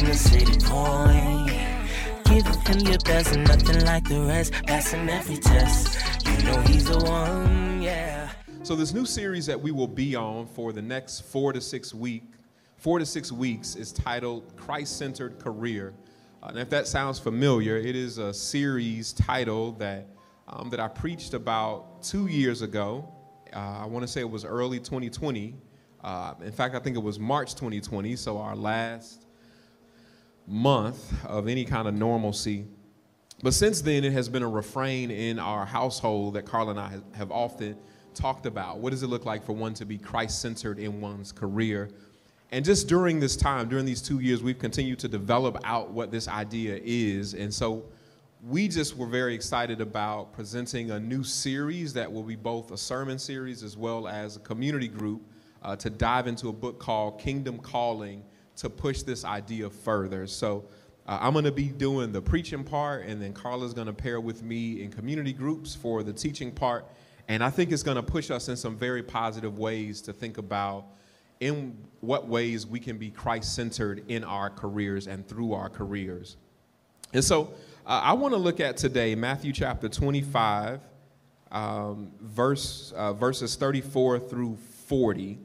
The city. Giving him your best, nothing like the rest. Passing every test, you know he's the one, yeah. So this new series that we will be on for the next four to six week, four to six weeks is titled Christ-centered Career. Uh, and if that sounds familiar, it is a series title that um, that I preached about two years ago. Uh, I want to say it was early 2020. Uh, in fact, I think it was March 2020. So our last month of any kind of normalcy. But since then, it has been a refrain in our household that Carla and I have often talked about. What does it look like for one to be Christ centered in one's career? And just during this time, during these two years, we've continued to develop out what this idea is. And so we just were very excited about presenting a new series that will be both a sermon series as well as a community group uh, to dive into a book called Kingdom Calling to push this idea further. So uh, I'm going to be doing the preaching part, and then Carla's going to pair with me in community groups for the teaching part. And I think it's going to push us in some very positive ways to think about in what ways we can be Christ centered in our careers and through our careers. And so uh, I want to look at today Matthew chapter 25, um, verse, uh, verses 34 through 40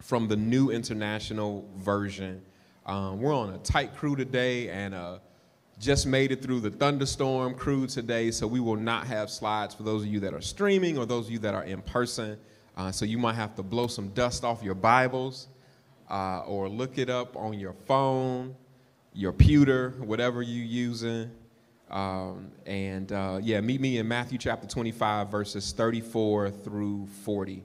from the New International Version. Um, we're on a tight crew today and uh, just made it through the thunderstorm crew today, so we will not have slides for those of you that are streaming or those of you that are in person. Uh, so you might have to blow some dust off your Bibles uh, or look it up on your phone, your pewter, whatever you're using. Um, and uh, yeah, meet me in Matthew chapter 25, verses 34 through 40.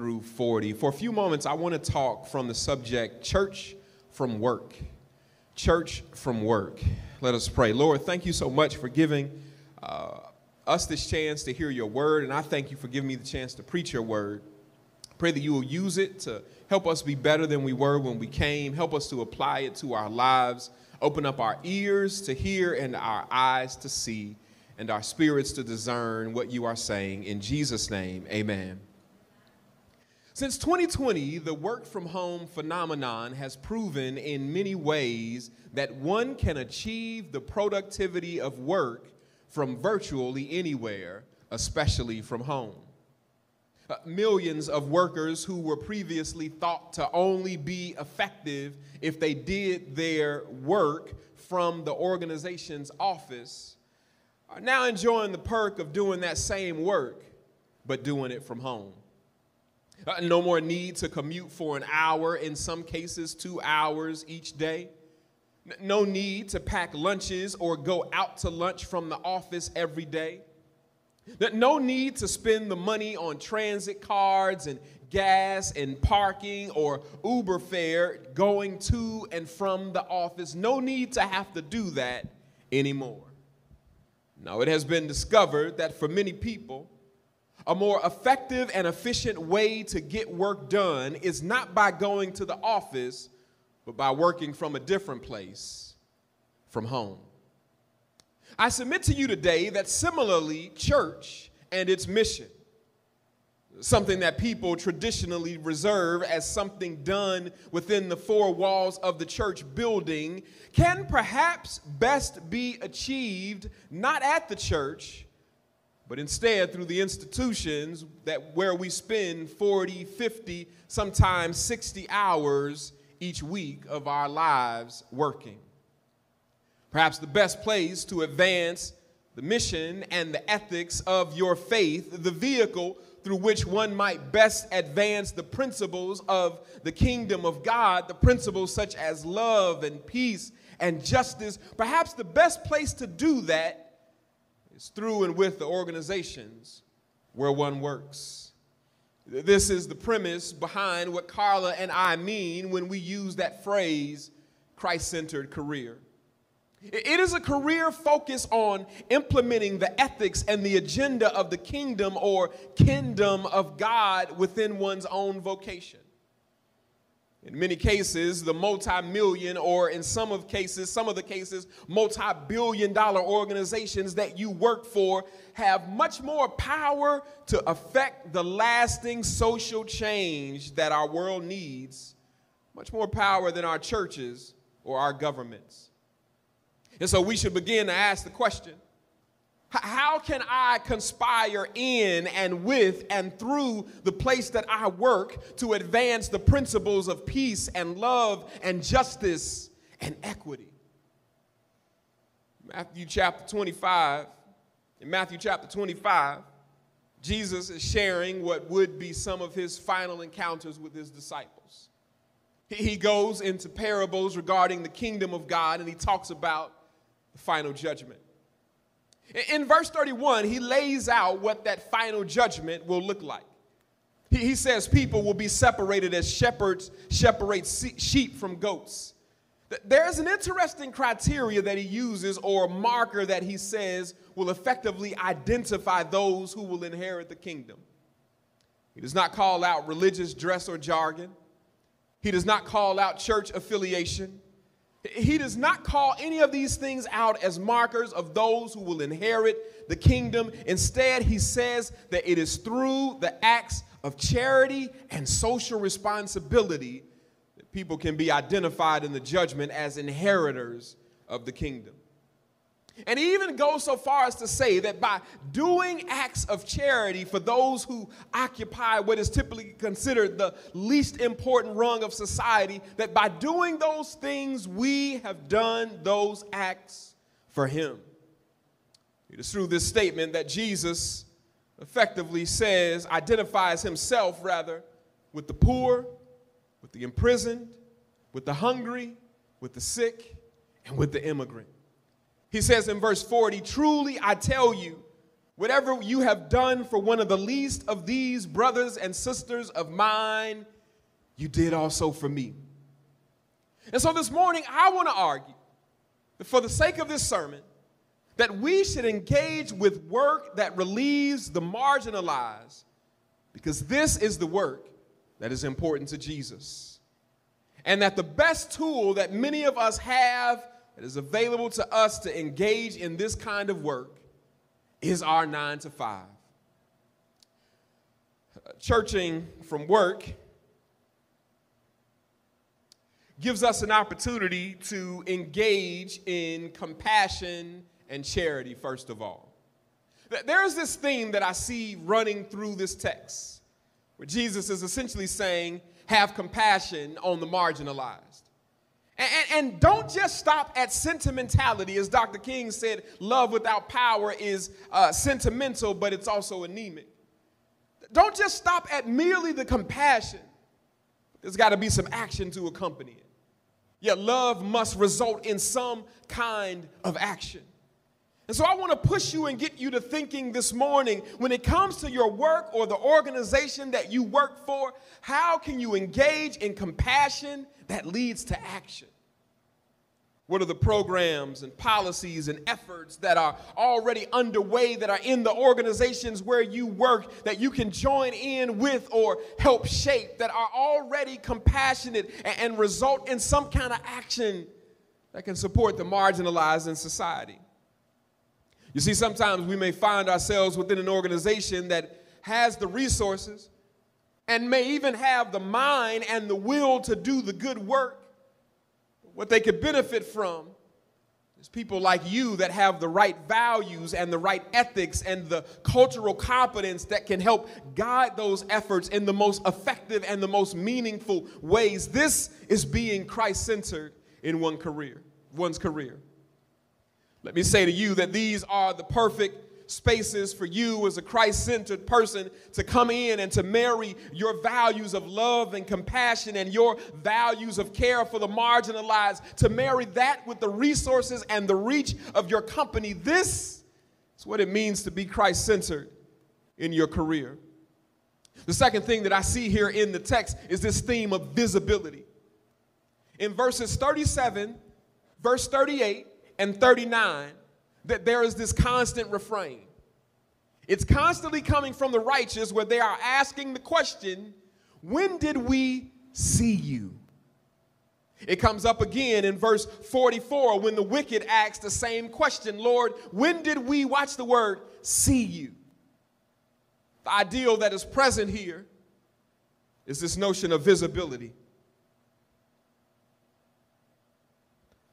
through 40. For a few moments, I want to talk from the subject church from work. Church from work. Let us pray. Lord, thank you so much for giving uh, us this chance to hear your word, and I thank you for giving me the chance to preach your word. Pray that you will use it to help us be better than we were when we came, help us to apply it to our lives, open up our ears to hear and our eyes to see, and our spirits to discern what you are saying. In Jesus' name, amen. Since 2020, the work from home phenomenon has proven in many ways that one can achieve the productivity of work from virtually anywhere, especially from home. Uh, millions of workers who were previously thought to only be effective if they did their work from the organization's office are now enjoying the perk of doing that same work, but doing it from home. Uh, no more need to commute for an hour, in some cases, two hours each day. No need to pack lunches or go out to lunch from the office every day. No need to spend the money on transit cards and gas and parking or Uber fare going to and from the office. No need to have to do that anymore. Now, it has been discovered that for many people, a more effective and efficient way to get work done is not by going to the office, but by working from a different place, from home. I submit to you today that similarly, church and its mission. Something that people traditionally reserve as something done within the four walls of the church building can perhaps best be achieved not at the church, but instead through the institutions that where we spend 40, 50, sometimes 60 hours each week of our lives working. Perhaps the best place to advance the mission and the ethics of your faith, the vehicle through which one might best advance the principles of the kingdom of God, the principles such as love and peace and justice. Perhaps the best place to do that is through and with the organizations where one works. This is the premise behind what Carla and I mean when we use that phrase, Christ centered career. It is a career focused on implementing the ethics and the agenda of the kingdom or kingdom of God within one's own vocation. In many cases, the multi million, or in some of cases, some of the cases, multi billion dollar organizations that you work for have much more power to affect the lasting social change that our world needs, much more power than our churches or our governments. And so we should begin to ask the question how can I conspire in and with and through the place that I work to advance the principles of peace and love and justice and equity? Matthew chapter 25. In Matthew chapter 25, Jesus is sharing what would be some of his final encounters with his disciples. He goes into parables regarding the kingdom of God and he talks about the final judgment. In verse 31, he lays out what that final judgment will look like. He says people will be separated as shepherds separate sheep from goats. There's an interesting criteria that he uses or marker that he says will effectively identify those who will inherit the kingdom. He does not call out religious dress or jargon. He does not call out church affiliation. He does not call any of these things out as markers of those who will inherit the kingdom. Instead, he says that it is through the acts of charity and social responsibility that people can be identified in the judgment as inheritors of the kingdom. And even goes so far as to say that by doing acts of charity for those who occupy what is typically considered the least important rung of society, that by doing those things, we have done those acts for him. It is through this statement that Jesus effectively says, identifies himself rather, with the poor, with the imprisoned, with the hungry, with the sick, and with the immigrant. He says in verse 40, Truly I tell you, whatever you have done for one of the least of these brothers and sisters of mine, you did also for me. And so this morning, I want to argue that for the sake of this sermon, that we should engage with work that relieves the marginalized, because this is the work that is important to Jesus. And that the best tool that many of us have that is available to us to engage in this kind of work is our nine to five. Uh, churching from work gives us an opportunity to engage in compassion and charity, first of all. There's this theme that I see running through this text where Jesus is essentially saying, have compassion on the marginalized. And, and, don't just stop at sentimentality. As Dr. King said, love without power is uh, sentimental, but it's also anemic. Don't just stop at merely the compassion. There's got to be some action to accompany it. Yet love must result in some kind of action. And so I want to push you and get you to thinking this morning when it comes to your work or the organization that you work for, how can you engage in compassion that leads to action? What are the programs and policies and efforts that are already underway that are in the organizations where you work that you can join in with or help shape that are already compassionate and, result in some kind of action that can support the marginalized in society? You see, sometimes we may find ourselves within an organization that has the resources and may even have the mind and the will to do the good work. What they could benefit from is people like you that have the right values and the right ethics and the cultural competence that can help guide those efforts in the most effective and the most meaningful ways. This is being Christ centered in one career, one's career. Let me say to you that these are the perfect spaces for you as a Christ centered person to come in and to marry your values of love and compassion and your values of care for the marginalized, to marry that with the resources and the reach of your company. This is what it means to be Christ centered in your career. The second thing that I see here in the text is this theme of visibility. In verses 37, verse 38, and 39 that there is this constant refrain. It's constantly coming from the righteous where they are asking the question, When did we see you? It comes up again in verse 44 when the wicked asks the same question Lord, when did we, watch the word, see you? The ideal that is present here is this notion of visibility.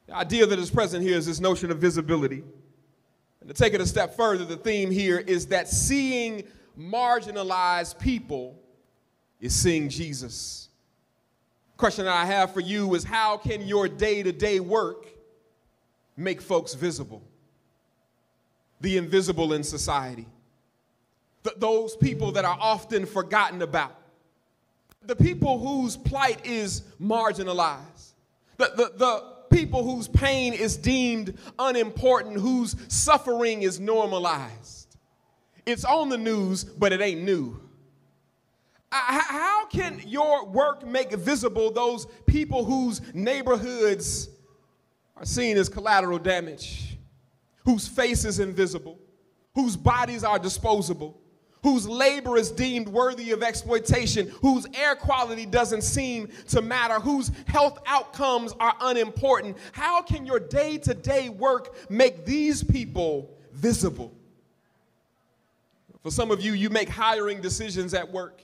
The idea that is present here is this notion of visibility. And to take it a step further, the theme here is that seeing marginalized people is seeing Jesus. Question I have for you is how can your day to day work make folks visible? The invisible in society, Th- those people that are often forgotten about, the people whose plight is marginalized, the, the, the people whose pain is deemed unimportant, whose suffering is normalized. It's on the news, but it ain't new. Uh, how can your work make visible those people whose neighborhoods are seen as collateral damage, whose face is invisible, whose bodies are disposable? Whose labor is deemed worthy of exploitation, whose air quality doesn't seem to matter, whose health outcomes are unimportant. How can your day to day work make these people visible? For some of you, you make hiring decisions at work.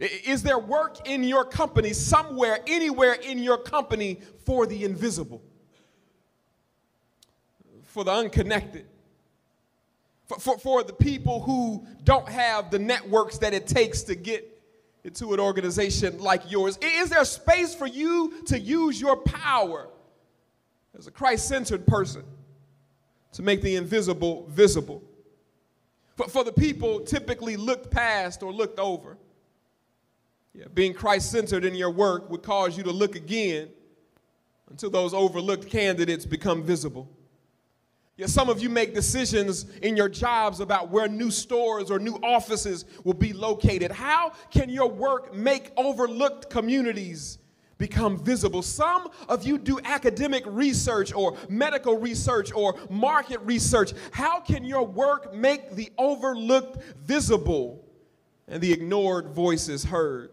Is there work in your company, somewhere, anywhere in your company, for the invisible? For the unconnected? For, for, for the people who don't have the networks that it takes to get into an organization like yours? Is there space for you to use your power as a Christ centered person to make the invisible visible? For, for the people typically looked past or looked over. Yeah, being Christ centered in your work would cause you to look again until those overlooked candidates become visible. Yeah, some of you make decisions in your jobs about where new stores or new offices will be located. How can your work make overlooked communities become visible? Some of you do academic research or medical research or market research. How can your work make the overlooked visible and the ignored voices heard?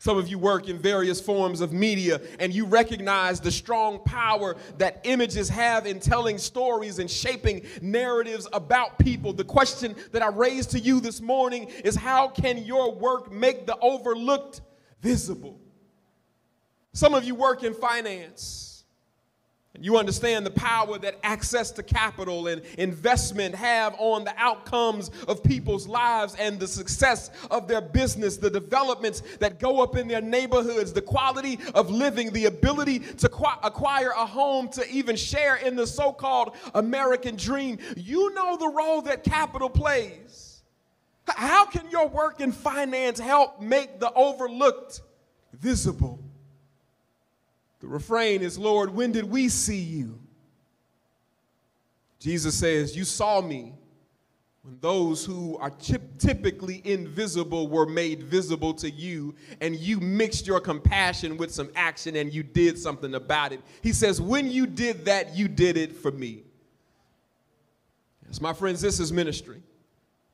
Some of you work in various forms of media and you recognize the strong power that images have in telling stories and shaping narratives about people. The question that I raised to you this morning is how can your work make the overlooked visible? Some of you work in finance. You understand the power that access to capital and investment have on the outcomes of people's lives and the success of their business, the developments that go up in their neighborhoods, the quality of living, the ability to acquire a home to even share in the so called American dream. You know the role that capital plays. How can your work in finance help make the overlooked visible? The refrain is, Lord, when did we see you? Jesus says, You saw me when those who are typically invisible were made visible to you, and you mixed your compassion with some action and you did something about it. He says, When you did that, you did it for me. Yes, my friends, this is ministry.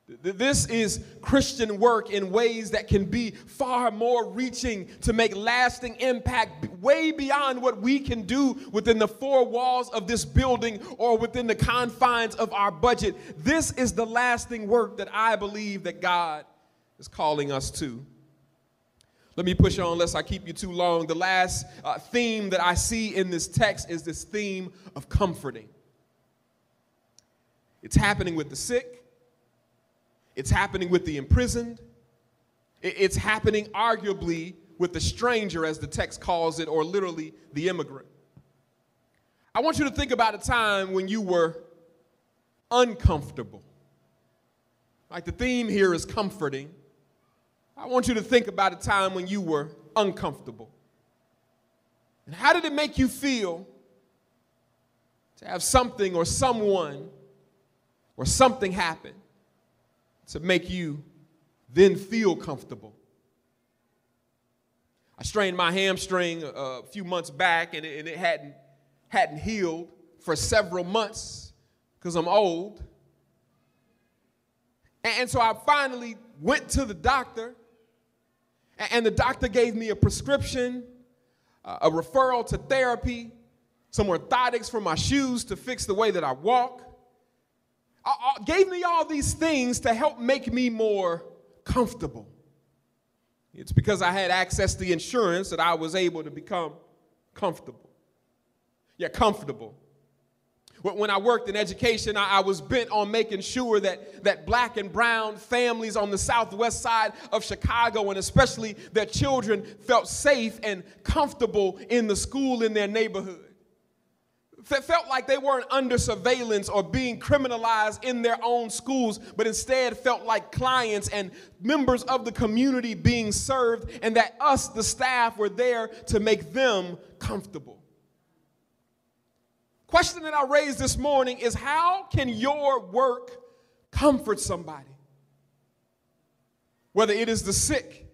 This is Christian work in ways that can be far more reaching to make lasting impact way beyond what we can do within the four walls of this building or within the confines of our budget. This is the lasting work that I believe that God is calling us to. Let me push on lest I keep you too long. The last uh, theme that I see in this text is this theme of comforting. It's happening with the sick it's happening with the imprisoned. It's happening arguably with the stranger, as the text calls it, or literally the immigrant. I want you to think about a time when you were uncomfortable. Like the theme here is comforting. I want you to think about a time when you were uncomfortable. And how did it make you feel to have something or someone or something happen to make you then feel comfortable. I strained my hamstring a few months back and it, hadn't, hadn't healed for several months because I'm old. And, so I finally went to the doctor, and, the doctor gave me a prescription, a referral to therapy, some orthotics for my shoes to fix the way that I walk Uh, uh, gave me all these things to help make me more comfortable. It's because I had access to insurance that I was able to become comfortable. Yeah, comfortable. When I worked in education, I was bent on making sure that, that black and brown families on the southwest side of Chicago, and especially their children, felt safe and comfortable in the school in their neighborhood felt like they weren't under surveillance or being criminalized in their own schools, but instead felt like clients and members of the community being served, and that us, the staff, were there to make them comfortable. Question that I raised this morning is how can your work comfort somebody? Whether it is the sick,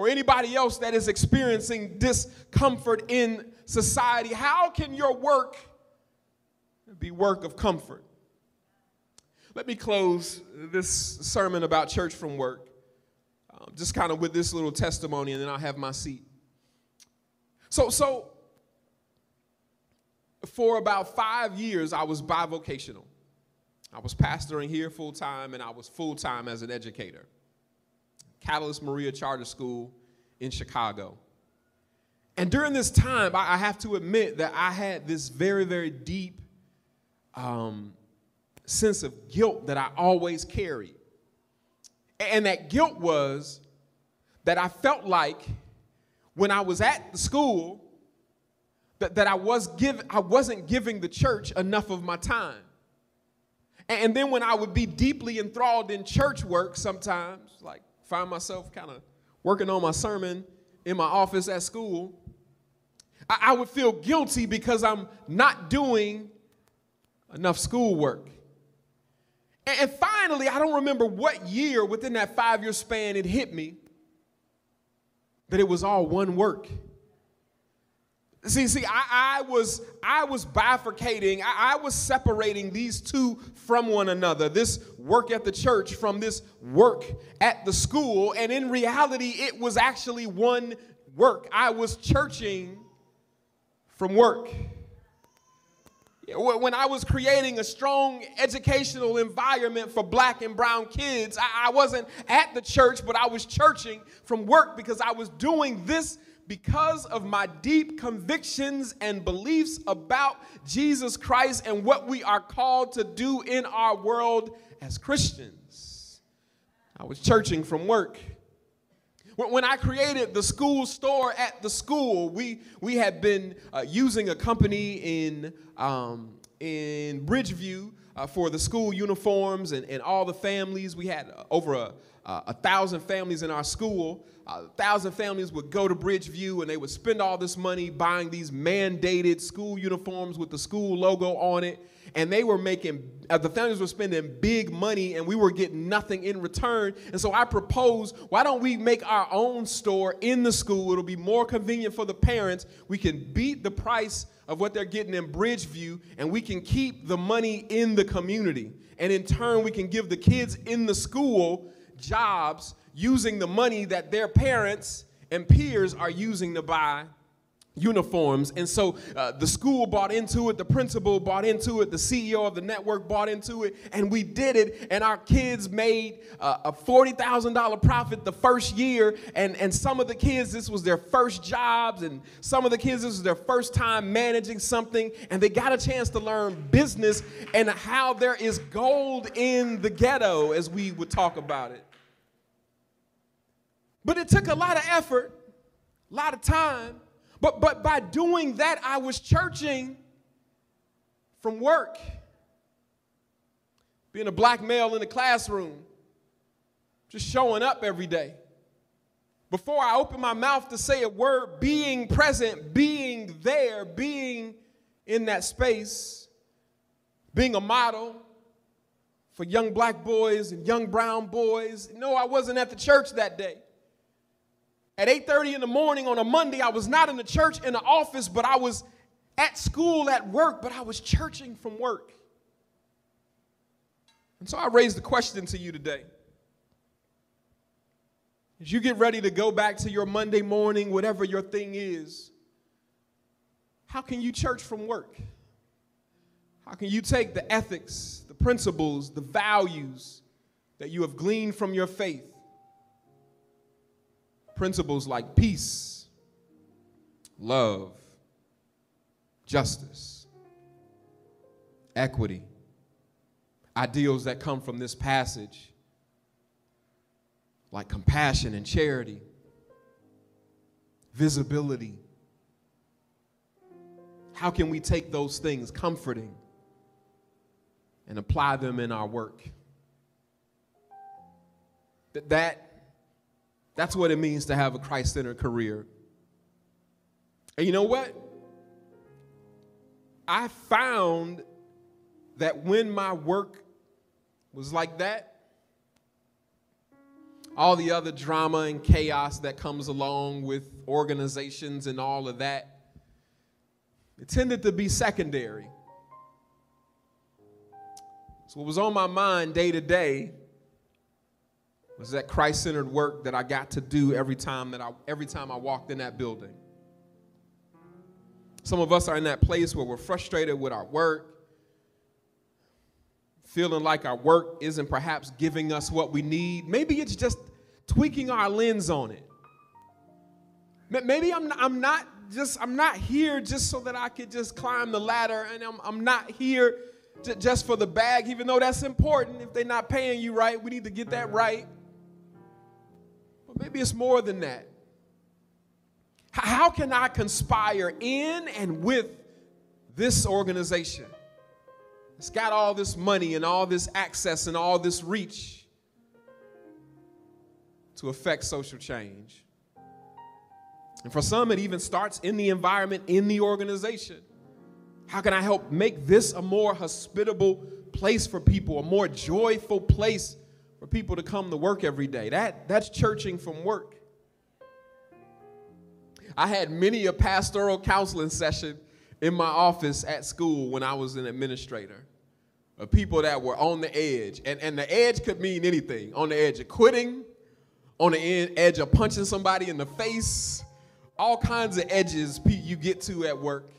or anybody else that is experiencing discomfort in society, how can your work be work of comfort? Let me close this sermon about church from work, um, just kind of with this little testimony, and then I'll have my seat. So, so for about five years, I was bivocational. I was pastoring here full time, and I was full time as an educator. Catalyst Maria Charter School in Chicago. And during this time, I have to admit that I had this very, very deep um, sense of guilt that I always carried. And that guilt was that I felt like when I was at the school, that, that I, was give, I wasn't giving the church enough of my time. And then when I would be deeply enthralled in church work sometimes, like find myself kind of working on my sermon in my office at school, I, I would feel guilty because I'm not doing enough schoolwork. And, and finally, I don't remember what year within that five year span it hit me that it was all one work. See, see, I, I, was I was bifurcating, I, I, was separating these two from one another. This work at the church from this work at the school. And in reality, it was actually one work. I was churching from work. When I was creating a strong educational environment for black and brown kids, I, I wasn't at the church, but I was churching from work because I was doing this because of my deep convictions and beliefs about Jesus Christ and what we are called to do in our world as Christians. I was churching from work. When I created the school store at the school, we, we had been uh, using a company in, um, in Bridgeview uh, for the school uniforms and, and all the families. We had uh, over a, a thousand families in our school a thousand families would go to Bridgeview and they would spend all this money buying these mandated school uniforms with the school logo on it. and they were making, uh, the families were spending big money, and we were getting nothing in return. And so I proposed, why don't we make our own store in the school? It'll be more convenient for the parents. We can beat the price of what they're getting in Bridgeview, and we can keep the money in the community. And in turn, we can give the kids in the school jobs using the money that their parents and peers are using to buy uniforms. And so uh, the school bought into it, the principal bought into it, the CEO of the network bought into it, and we did it. And our kids made uh, a $40,000 profit the first year. And, and some of the kids, this was their first jobs, and some of the kids, this was their first time managing something. And they got a chance to learn business and how there is gold in the ghetto, as we would talk about it. But it took a lot of effort, a lot of time. But, but by doing that, I was churching from work. Being a black male in the classroom, just showing up every day. Before I open my mouth to say a word, being present, being there, being in that space, being a model for young black boys and young brown boys. No, I wasn't at the church that day. At 8:30 in the morning on a Monday, I was not in the church in the office, but I was at school at work, but I was churching from work. And so I raised the question to you today. As you get ready to go back to your Monday morning, whatever your thing is, how can you church from work? How can you take the ethics, the principles, the values that you have gleaned from your faith principles like peace, love, justice, equity, ideals that come from this passage like compassion and charity, visibility. How can we take those things, comforting, and apply them in our work? That, that that's what it means to have a Christ centered career. And you know what? I found that when my work was like that, all the other drama and chaos that comes along with organizations and all of that, it tended to be secondary. So, what was on my mind day to day was that Christ-centered work that I got to do every time that I every time I walked in that building. Some of us are in that place where we're frustrated with our work, feeling like our work isn't perhaps giving us what we need. Maybe it's just tweaking our lens on it. Maybe I'm, I'm not just I'm not here just so that I could just climb the ladder, and I'm, I'm not here just for the bag, even though that's important. If they're not paying you right, we need to get that right. Maybe it's more than that. How can I conspire in and with this organization? It's got all this money and all this access and all this reach to affect social change. And for some, it even starts in the environment, in the organization. How can I help make this a more hospitable place for people, a more joyful place for people to come to work every day. That, that's churching from work. I had many a pastoral counseling session in my office at school when I was an administrator of people that were on the edge. And, and the edge could mean anything on the edge of quitting, on the edge of punching somebody in the face, all kinds of edges you get to at work.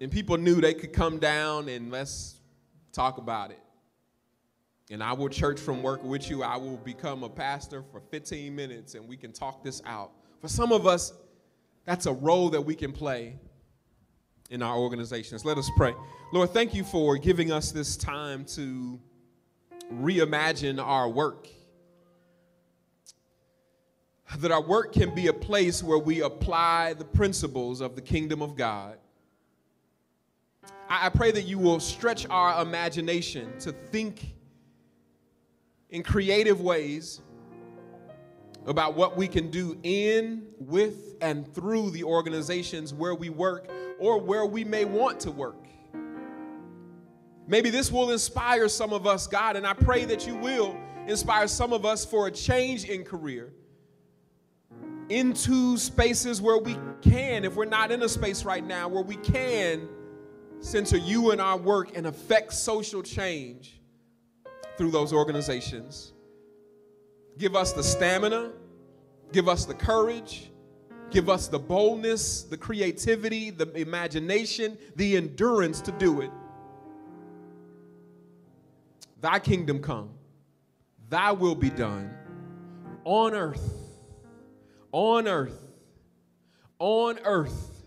And people knew they could come down and let's talk about it and I will church from work with you. I will become a pastor for 15 minutes and we can talk this out. For some of us, that's a role that we can play in our organizations. Let us pray. Lord, thank you for giving us this time to reimagine our work. That our work can be a place where we apply the principles of the kingdom of God. I pray that you will stretch our imagination to think in creative ways about what we can do in, with, and through the organizations where we work or where we may want to work. Maybe this will inspire some of us, God, and I pray that you will inspire some of us for a change in career into spaces where we can, if we're not in a space right now, where we can center you in our work and affect social change through those organizations. Give us the stamina, give us the courage, give us the boldness, the creativity, the imagination, the endurance to do it. Thy kingdom come, thy will be done on earth, on earth, on earth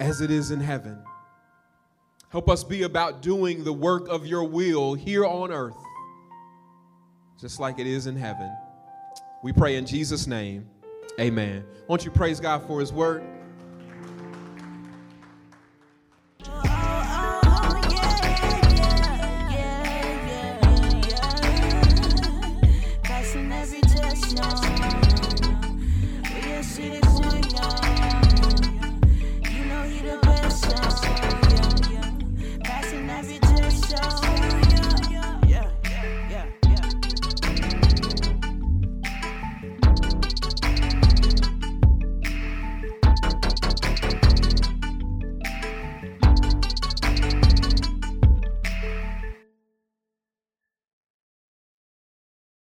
as it is in heaven. Help us be about doing the work of your will here on earth, just like it is in heaven. We pray in Jesus' name. Amen. Won't you praise God for his word?